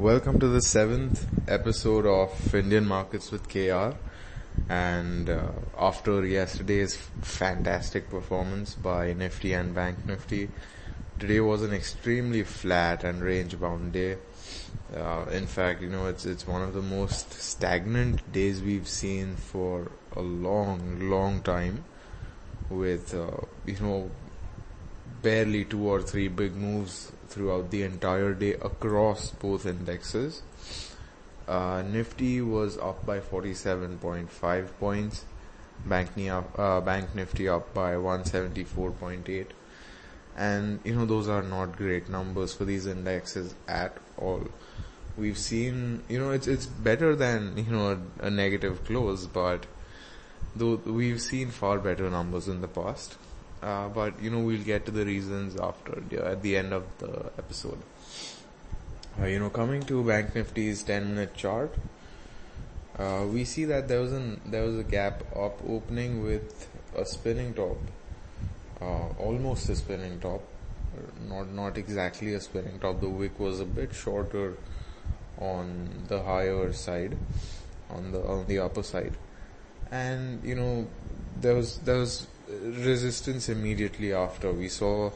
Welcome to the seventh episode of Indian Markets with KR. And uh, after yesterday's fantastic performance by Nifty and Bank Nifty, today was an extremely flat and range bound day. Uh, in fact, you know, it's, it's one of the most stagnant days we've seen for a long, long time with, uh, you know, barely two or three big moves throughout the entire day across both indexes. Uh, Nifty was up by 47.5 points. Bank, uh, Bank Nifty up by 174.8. And, you know, those are not great numbers for these indexes at all. We've seen, you know, it's, it's better than, you know, a, a negative close, but though we've seen far better numbers in the past. Uh, but you know we'll get to the reasons after at the end of the episode. Uh, you know, coming to Bank Nifty's 10-minute chart, uh, we see that there was an there was a gap up opening with a spinning top, uh, almost a spinning top, not not exactly a spinning top. The wick was a bit shorter on the higher side, on the on the upper side, and you know there was there was resistance immediately after. We saw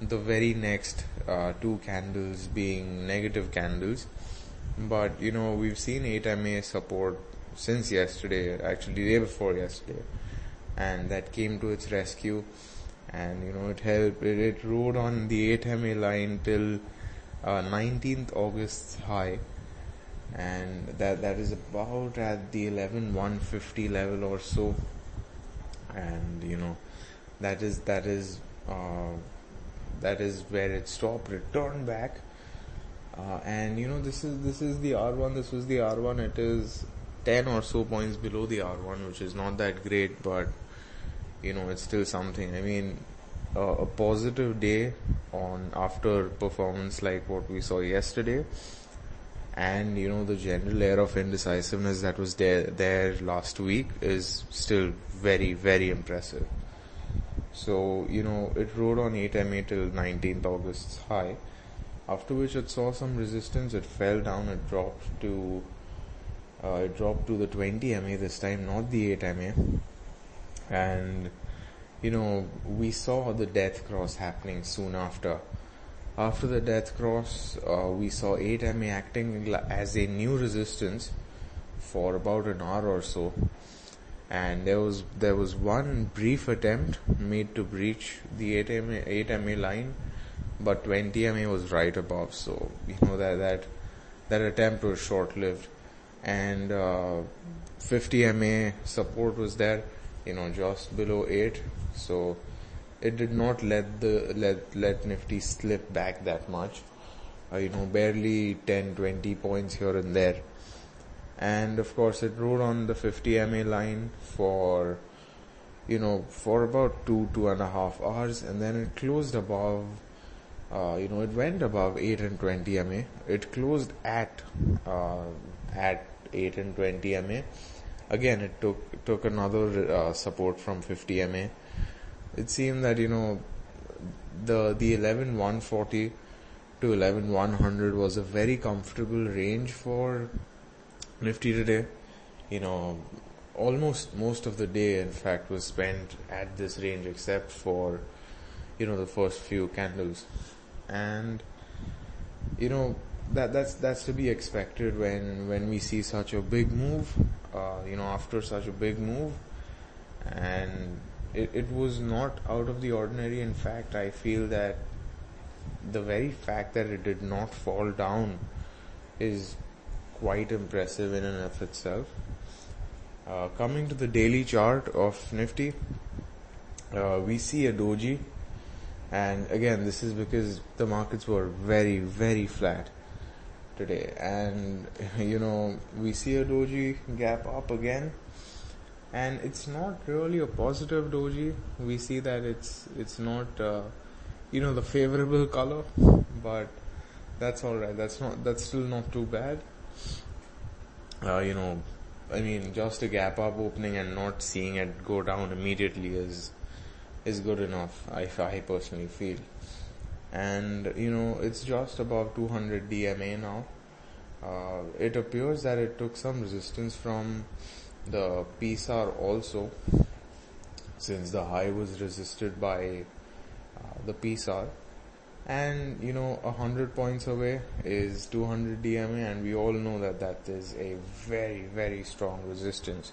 the very next uh, two candles being negative candles. But, you know, we've seen 8MA support since yesterday, actually day before yesterday. And that came to its rescue. And, you know, it helped, it, it rode on the 8MA line till uh, 19th August high. And that, that is about at the 11 150 level or so and you know that is that is uh, that is where it stopped return back. Uh, and you know this is this is the R1 this was the R1 it is 10 or so points below the R1 which is not that great but you know it's still something. I mean uh, a positive day on after performance like what we saw yesterday. And you know the general air of indecisiveness that was there there last week is still very very impressive so you know it rode on 8MA till 19th August high after which it saw some resistance. It fell down. It dropped to uh, it dropped to the 20MA this time not the 8MA and you know we saw the death cross happening soon after. After the death cross, uh, we saw 8MA acting as a new resistance for about an hour or so. And there was there was one brief attempt made to breach the 8MA 8MA line, but 20MA was right above. So you know that that that attempt was short lived, and uh, 50MA support was there, you know, just below eight. So it did not let the let let Nifty slip back that much. Uh, you know, barely 10, 20 points here and there. And of course, it rode on the 50 MA line for, you know, for about two, two and a half hours, and then it closed above. Uh, you know, it went above 8 and 20 MA. It closed at uh, at 8 and 20 MA. Again, it took took another uh, support from 50 MA it seemed that you know the the 11 140 to 11 100 was a very comfortable range for Nifty today. You know, almost most of the day, in fact, was spent at this range, except for you know the first few candles, and you know that that's that's to be expected when when we see such a big move. Uh, you know, after such a big move, and it, it was not out of the ordinary. In fact, I feel that the very fact that it did not fall down is quite impressive in and of itself. Uh, coming to the daily chart of Nifty, uh, we see a doji, and again, this is because the markets were very, very flat today, and you know, we see a doji gap up again, and it's not really a positive doji. We see that it's it's not uh, you know the favorable color, but that's all right. That's not that's still not too bad. Uh, you know, I mean, just a gap up opening and not seeing it go down immediately is is good enough. I I personally feel, and you know, it's just above 200 DMA now. uh, it appears that it took some resistance from the PSAR also, since the high was resisted by uh, the PSAR. And you know, a hundred points away is 200 DMA, and we all know that that is a very, very strong resistance.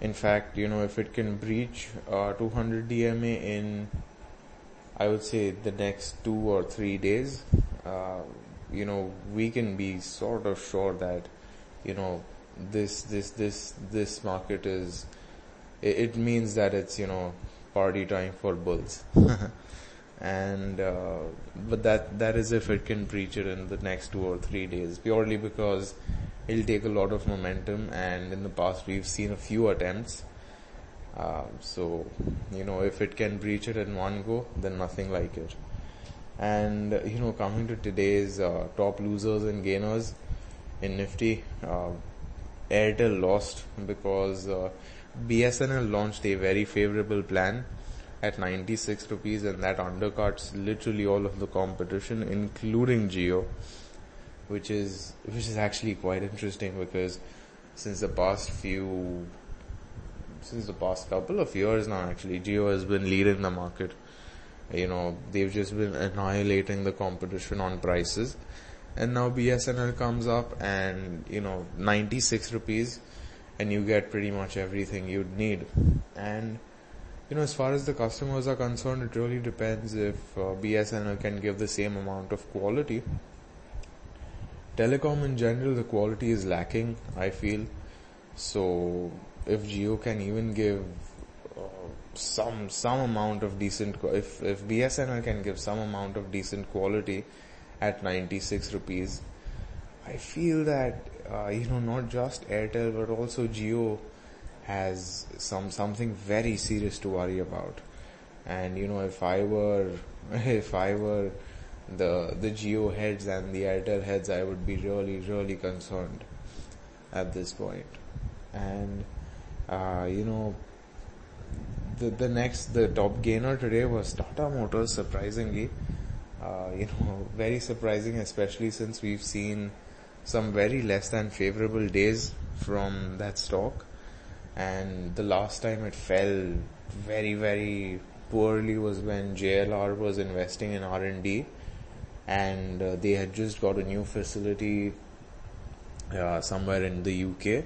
In fact, you know, if it can breach uh, 200 DMA in, I would say, the next two or three days, uh, you know, we can be sort of sure that, you know, this, this, this, this market is, it, it means that it's, you know, party time for bulls. and, uh, but that, that is if it can breach it in the next two or three days, purely because it'll take a lot of momentum and in the past we've seen a few attempts. Uh, so, you know, if it can breach it in one go, then nothing like it. And, you know, coming to today's uh, top losers and gainers in Nifty, uh, Airtel lost because uh, BSNL launched a very favorable plan at 96 rupees and that undercuts literally all of the competition including Jio which is which is actually quite interesting because since the past few since the past couple of years now actually Jio has been leading the market you know, they've just been annihilating the competition on prices. And now BSNL comes up and, you know, 96 rupees and you get pretty much everything you'd need. And, you know, as far as the customers are concerned, it really depends if uh, BSNL can give the same amount of quality. Telecom in general, the quality is lacking, I feel. So, if Jio can even give some some amount of decent if if BSNL can give some amount of decent quality at 96 rupees I feel that uh, you know not just Airtel but also Jio has some something very serious to worry about and you know if I were if I were the the Jio heads and the Airtel heads I would be really really concerned at this point and uh, you know the, the next, the top gainer today was Tata Motors, surprisingly. Uh, you know, very surprising, especially since we've seen some very less than favorable days from that stock. And the last time it fell very, very poorly was when JLR was investing in R&D and uh, they had just got a new facility uh, somewhere in the UK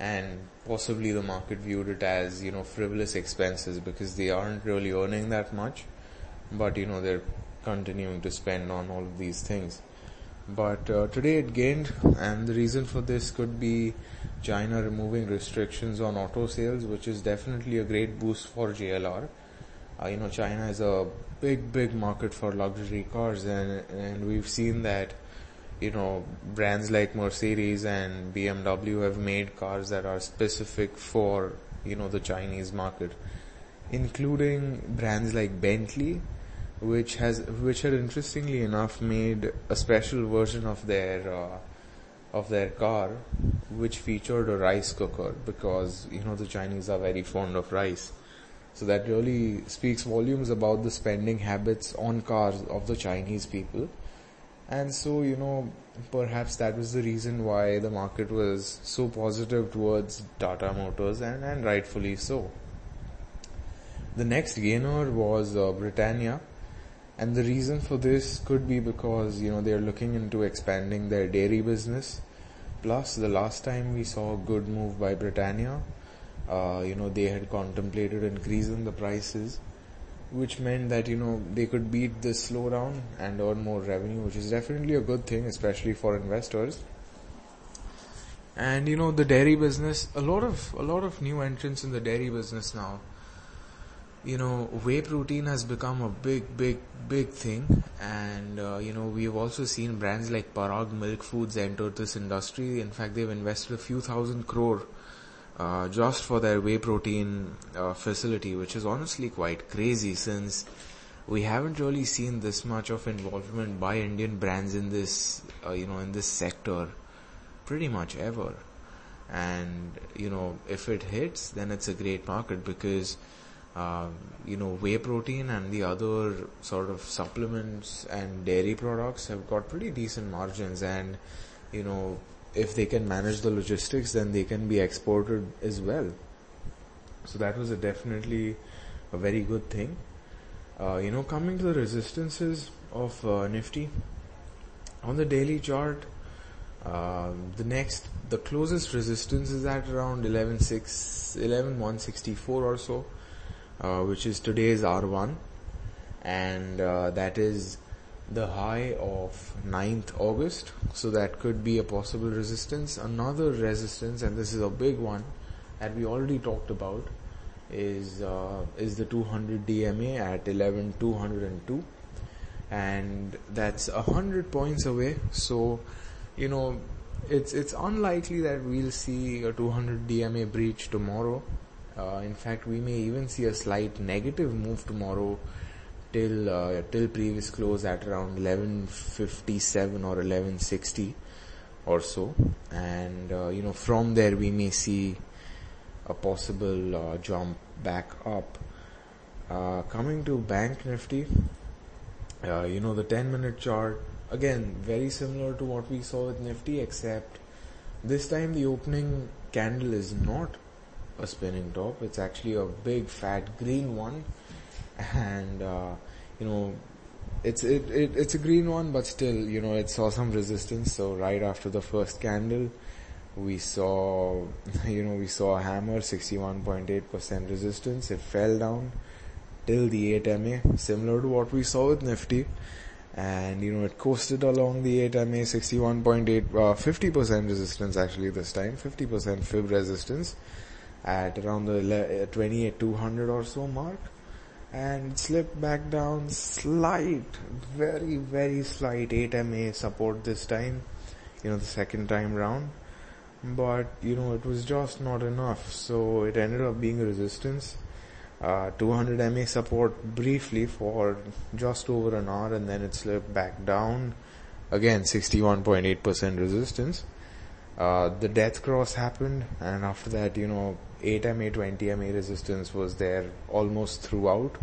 and possibly the market viewed it as you know frivolous expenses because they aren't really earning that much. But you know they're continuing to spend on all of these things but uh, today it gained and the reason for this could be China removing restrictions on auto sales which is definitely a great boost for JLR uh, you know China is a big big market for luxury cars and and we've seen that you know, brands like Mercedes and BMW have made cars that are specific for, you know, the Chinese market, including brands like Bentley, which has, which had interestingly enough made a special version of their, uh, of their car, which featured a rice cooker because, you know, the Chinese are very fond of rice. So that really speaks volumes about the spending habits on cars of the Chinese people and so, you know, perhaps that was the reason why the market was so positive towards Tata Motors and, and rightfully so. The next gainer was uh, Britannia. And the reason for this could be because, you know, they're looking into expanding their dairy business. Plus, the last time we saw a good move by Britannia, uh, you know, they had contemplated increasing the prices which meant that you know they could beat this slowdown and earn more revenue, which is definitely a good thing, especially for investors. And you know the dairy business, a lot of a lot of new entrants in the dairy business now. You know, whey protein has become a big, big, big thing, and uh, you know we've also seen brands like Parag Milk Foods enter this industry. In fact, they've invested a few thousand crore uh, just for their whey protein uh, facility, which is honestly quite crazy since we haven't really seen this much of involvement by Indian brands in this, uh, you know, in this sector pretty much ever. And, you know, if it hits, then it's a great market because, um, you know, whey protein and the other sort of supplements and dairy products have got pretty decent margins and you know, if they can manage the logistics, then they can be exported as well. So that was a definitely a very good thing. Uh, you know, coming to the resistances of uh, Nifty on the daily chart, uh, the next, the closest resistance is at around 11.6, 11.164 or so, uh, which is today's R1, and uh, that is the high of 9th August. So that could be a possible resistance. Another resistance, and this is a big one that we already talked about, is uh, is the 200 DMA at 11202, and that's hundred points away. So, you know, it's it's unlikely that we'll see a 200 DMA breach tomorrow. Uh, in fact, we may even see a slight negative move tomorrow till uh, till previous close at around 1157 or 1160 or so. And uh, you know from there we may see a possible uh, jump back up. Uh, coming to bank nifty you know the 10 minute chart again very similar to what we saw with nifty except this time the opening candle is not a spinning top. It's actually a big fat green one. And uh, you know it's it, it it's a green one but still you know it saw some resistance. So right after the first candle we saw you know we saw a hammer 61.8% resistance. It fell down till the 8 MA similar to what we saw with nifty. And you know it coasted along the 8 MA 61.8 uh, 50% resistance actually this time 50% fib resistance at around the 28 200 or so mark and it slipped back down slight, very, very slight 8 MA support this time, you know, the second time round. But, you know, it was just not enough, so it ended up being a resistance. Uh, 200 MA support briefly for just over an hour and then it slipped back down. Again, 61.8% resistance. Uh, the death cross happened and after that, you know, 8MA, 20MA resistance was there almost throughout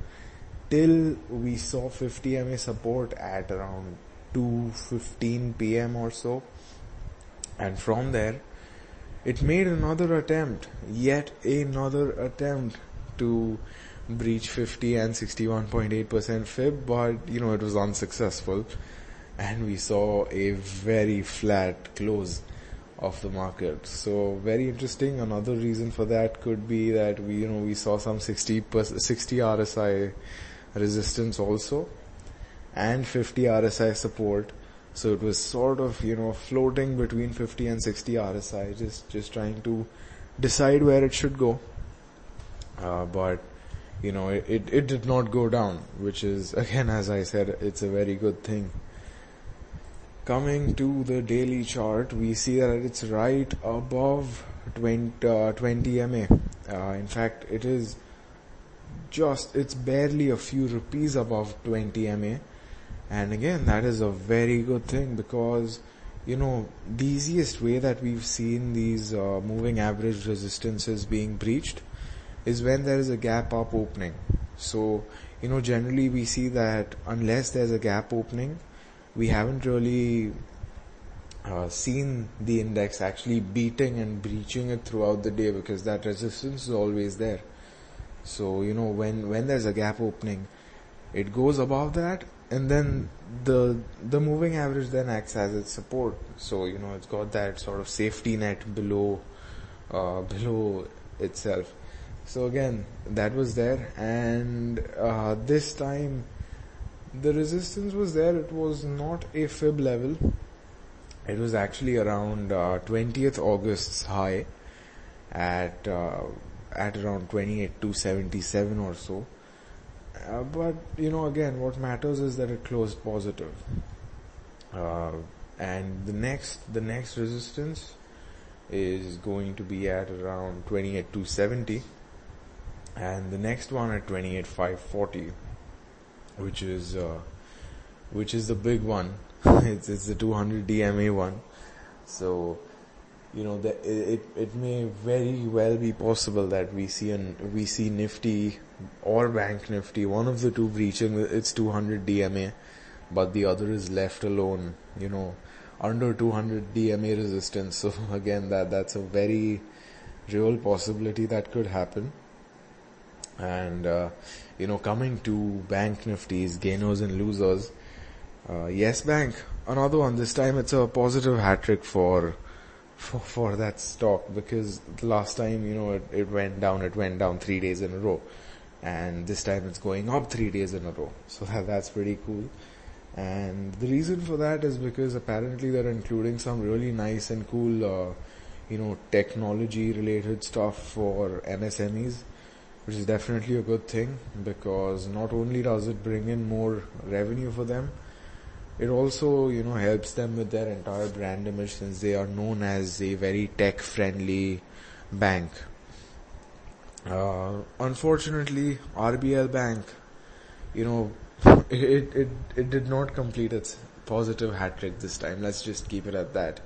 till we saw 50MA support at around 2.15 pm or so. And from there, it made another attempt, yet another attempt to breach 50 and 61.8% fib, but you know, it was unsuccessful. And we saw a very flat close of the market. So very interesting. Another reason for that could be that we, you know, we saw some 60 60 RSI resistance also and 50 RSI support. So it was sort of, you know, floating between 50 and 60 RSI, just, just trying to decide where it should go. Uh, but, you know, it, it, it did not go down, which is, again, as I said, it's a very good thing. Coming to the daily chart, we see that it's right above 20, uh, 20 MA. Uh, in fact, it is just, it's barely a few rupees above 20 MA. And again, that is a very good thing because, you know, the easiest way that we've seen these uh, moving average resistances being breached is when there is a gap up opening. So, you know, generally we see that unless there's a gap opening, we haven't really uh, seen the index actually beating and breaching it throughout the day because that resistance is always there. So, you know, when, when there's a gap opening, it goes above that and then the, the moving average then acts as its support. So, you know, it's got that sort of safety net below, uh, below itself. So again, that was there and, uh, this time, the resistance was there. It was not a fib level. It was actually around uh, 20th August's high at uh, at around 28 to 77 or so. Uh, but you know, again, what matters is that it closed positive. Uh, and the next the next resistance is going to be at around 28 to 70 and the next one at 28 540 which is uh, which is the big one. it's it's the 200 DMA one. So you know that it it may very well be possible that we see an we see Nifty or Bank Nifty one of the two breaching its 200 DMA, but the other is left alone. You know under 200 DMA resistance. So again, that that's a very real possibility that could happen. And uh, you know, coming to Bank Nifty's gainers and losers, uh, Yes Bank, another one. This time it's a positive hat trick for for for that stock because last time you know it, it went down, it went down three days in a row, and this time it's going up three days in a row. So that that's pretty cool. And the reason for that is because apparently they're including some really nice and cool, uh, you know, technology related stuff for MSMEs, which is definitely a good thing because not only does it bring in more revenue for them, it also, you know, helps them with their entire brand image since they are known as a very tech friendly bank. Uh, unfortunately, RBL Bank, you know, it, it, it did not complete its positive hat trick this time. Let's just keep it at that.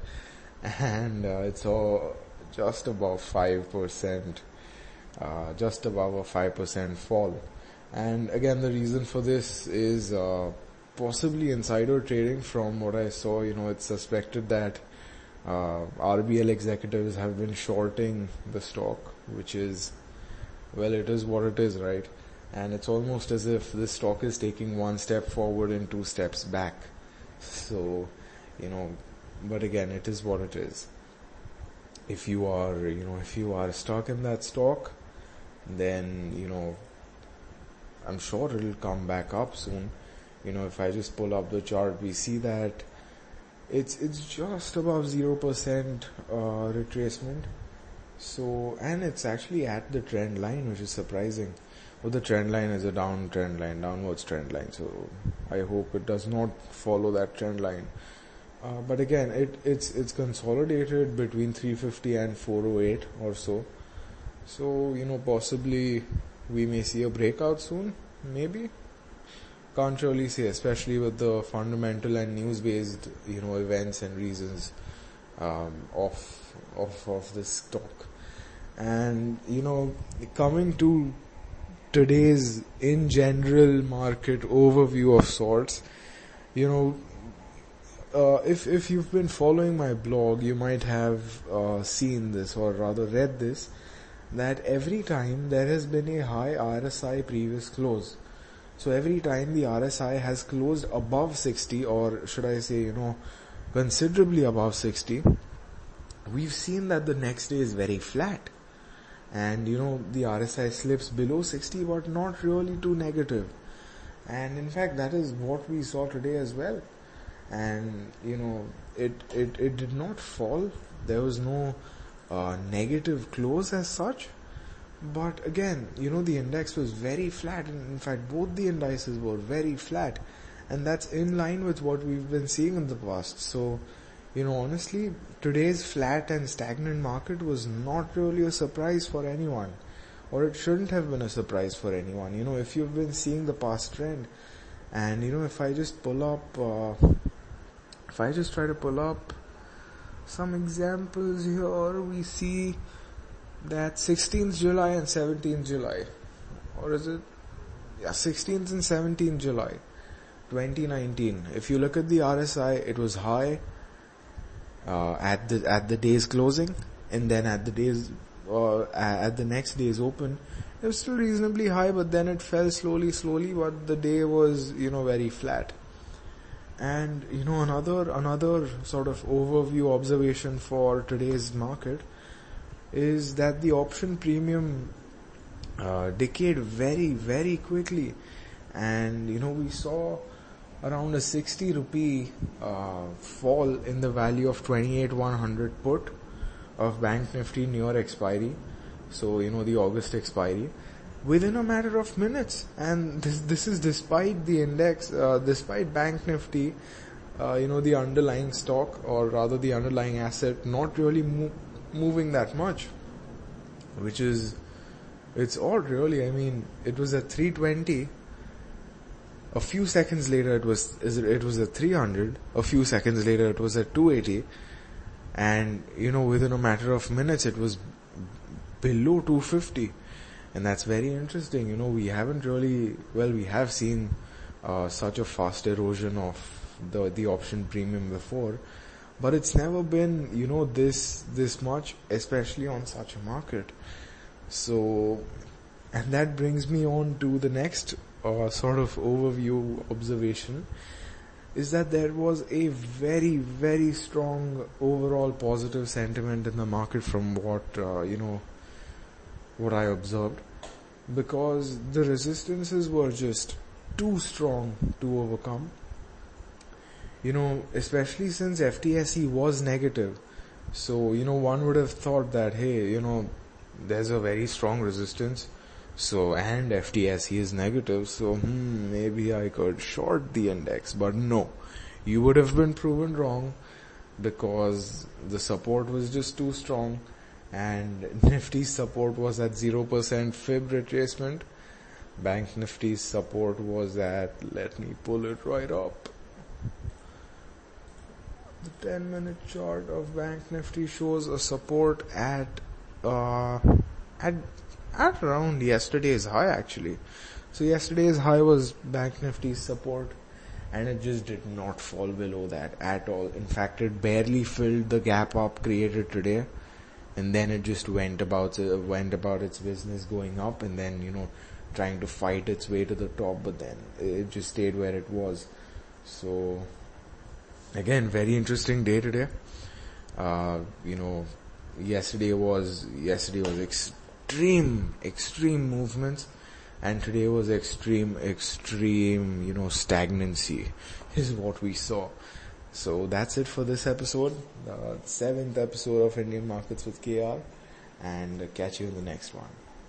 And uh, it's all just above 5%, uh, just above a 5% fall. And again, the reason for this is uh, possibly insider trading from what I saw. You know, it's suspected that uh, RBL executives have been shorting the stock, which is, well, it is what it is, right? and it's almost as if this stock is taking one step forward and two steps back. So, you know, but again, it is what it is. If you are, you know, if you are stuck in that stock, then, you know, I'm sure it'll come back up soon. You know, if I just pull up the chart, we see that it's, it's just above 0% uh, retracement. So, and it's actually at the trend line, which is surprising. But the trend line is a down trend line, downwards trend line. So I hope it does not follow that trend line. Uh, but again, it, it's it's consolidated between 350 and 408 or so. So you know, possibly we may see a breakout soon. Maybe can't really say, especially with the fundamental and news-based you know events and reasons um, of of of this stock. And you know, coming to today's in general market overview of sorts. You know, uh, if if you've been following my blog, you might have uh, seen this or rather read this that every time there has been a high RSI previous close. So every time the RSI has closed above 60 or should I say, you know, considerably above 60, we've seen that the next day is very flat and you know the RSI slips below 60 but not really too negative. and in fact that is what we saw today as well and you know it it, it did not fall there was no uh, negative close as such but again you know the index was very flat in fact both the indices were very flat and that's in line with what we've been seeing in the past so you know, honestly, today's flat and stagnant market was not really a surprise for anyone. Or it shouldn't have been a surprise for anyone. You know, if you've been seeing the past trend, and you know, if I just pull up, uh, if I just try to pull up some examples here, we see that 16th July and 17th July, or is it? Yeah, 16th and 17th July, 2019. If you look at the RSI, it was high uh, at the at the day's closing, and then at the day's uh, at the next day's open, it was still reasonably high, but then it fell slowly, slowly. But the day was you know very flat. And you know another another sort of overview observation for today's market is that the option premium uh, decayed very very quickly, and you know we saw around a 60 rupee uh, fall in the value of 28100 put of bank nifty near expiry. So you know the august expiry within a matter of minutes. And this this is despite the index uh, despite bank nifty uh, you know the underlying stock or rather the underlying asset not really mo- moving that much. Which is it's odd really. I mean it was at 320 a few seconds later, it was it was at 300. A few seconds later, it was at 280, and you know, within a matter of minutes, it was below 250, and that's very interesting. You know, we haven't really well, we have seen uh, such a fast erosion of the the option premium before, but it's never been, you know, this, this much, especially on such a market. So, and that brings me on to the next uh, sort of overview observation is that there was a very, very strong overall positive sentiment in the market from what, uh, you know, what I observed. Because the resistances were just too strong to overcome. You know, especially since FTSE was negative. So, you know, one would have thought that, hey, you know, there's a very strong resistance so, and FTSE is negative, so hmm, maybe I could short the index, but no. You would have been proven wrong because the support was just too strong and Nifty's support was at 0% fib retracement. Bank Nifty's support was at, let me pull it right up. The 10 minute chart of Bank Nifty shows a support at, uh, at at around yesterday's high actually. So yesterday's high was Bank Nifty's support and it just did not fall below that at all. In fact, it barely filled the gap up created today and then it just went about uh, went about its business going up and then you know trying to fight its way to the top but then it just stayed where it was so again very interesting day today uh, you know yesterday was yesterday was extreme, extreme movements and today was extreme, extreme, you know, stagnancy is what we saw. So that's it for this episode, the seventh episode of Indian Markets with KR and catch you in the next one.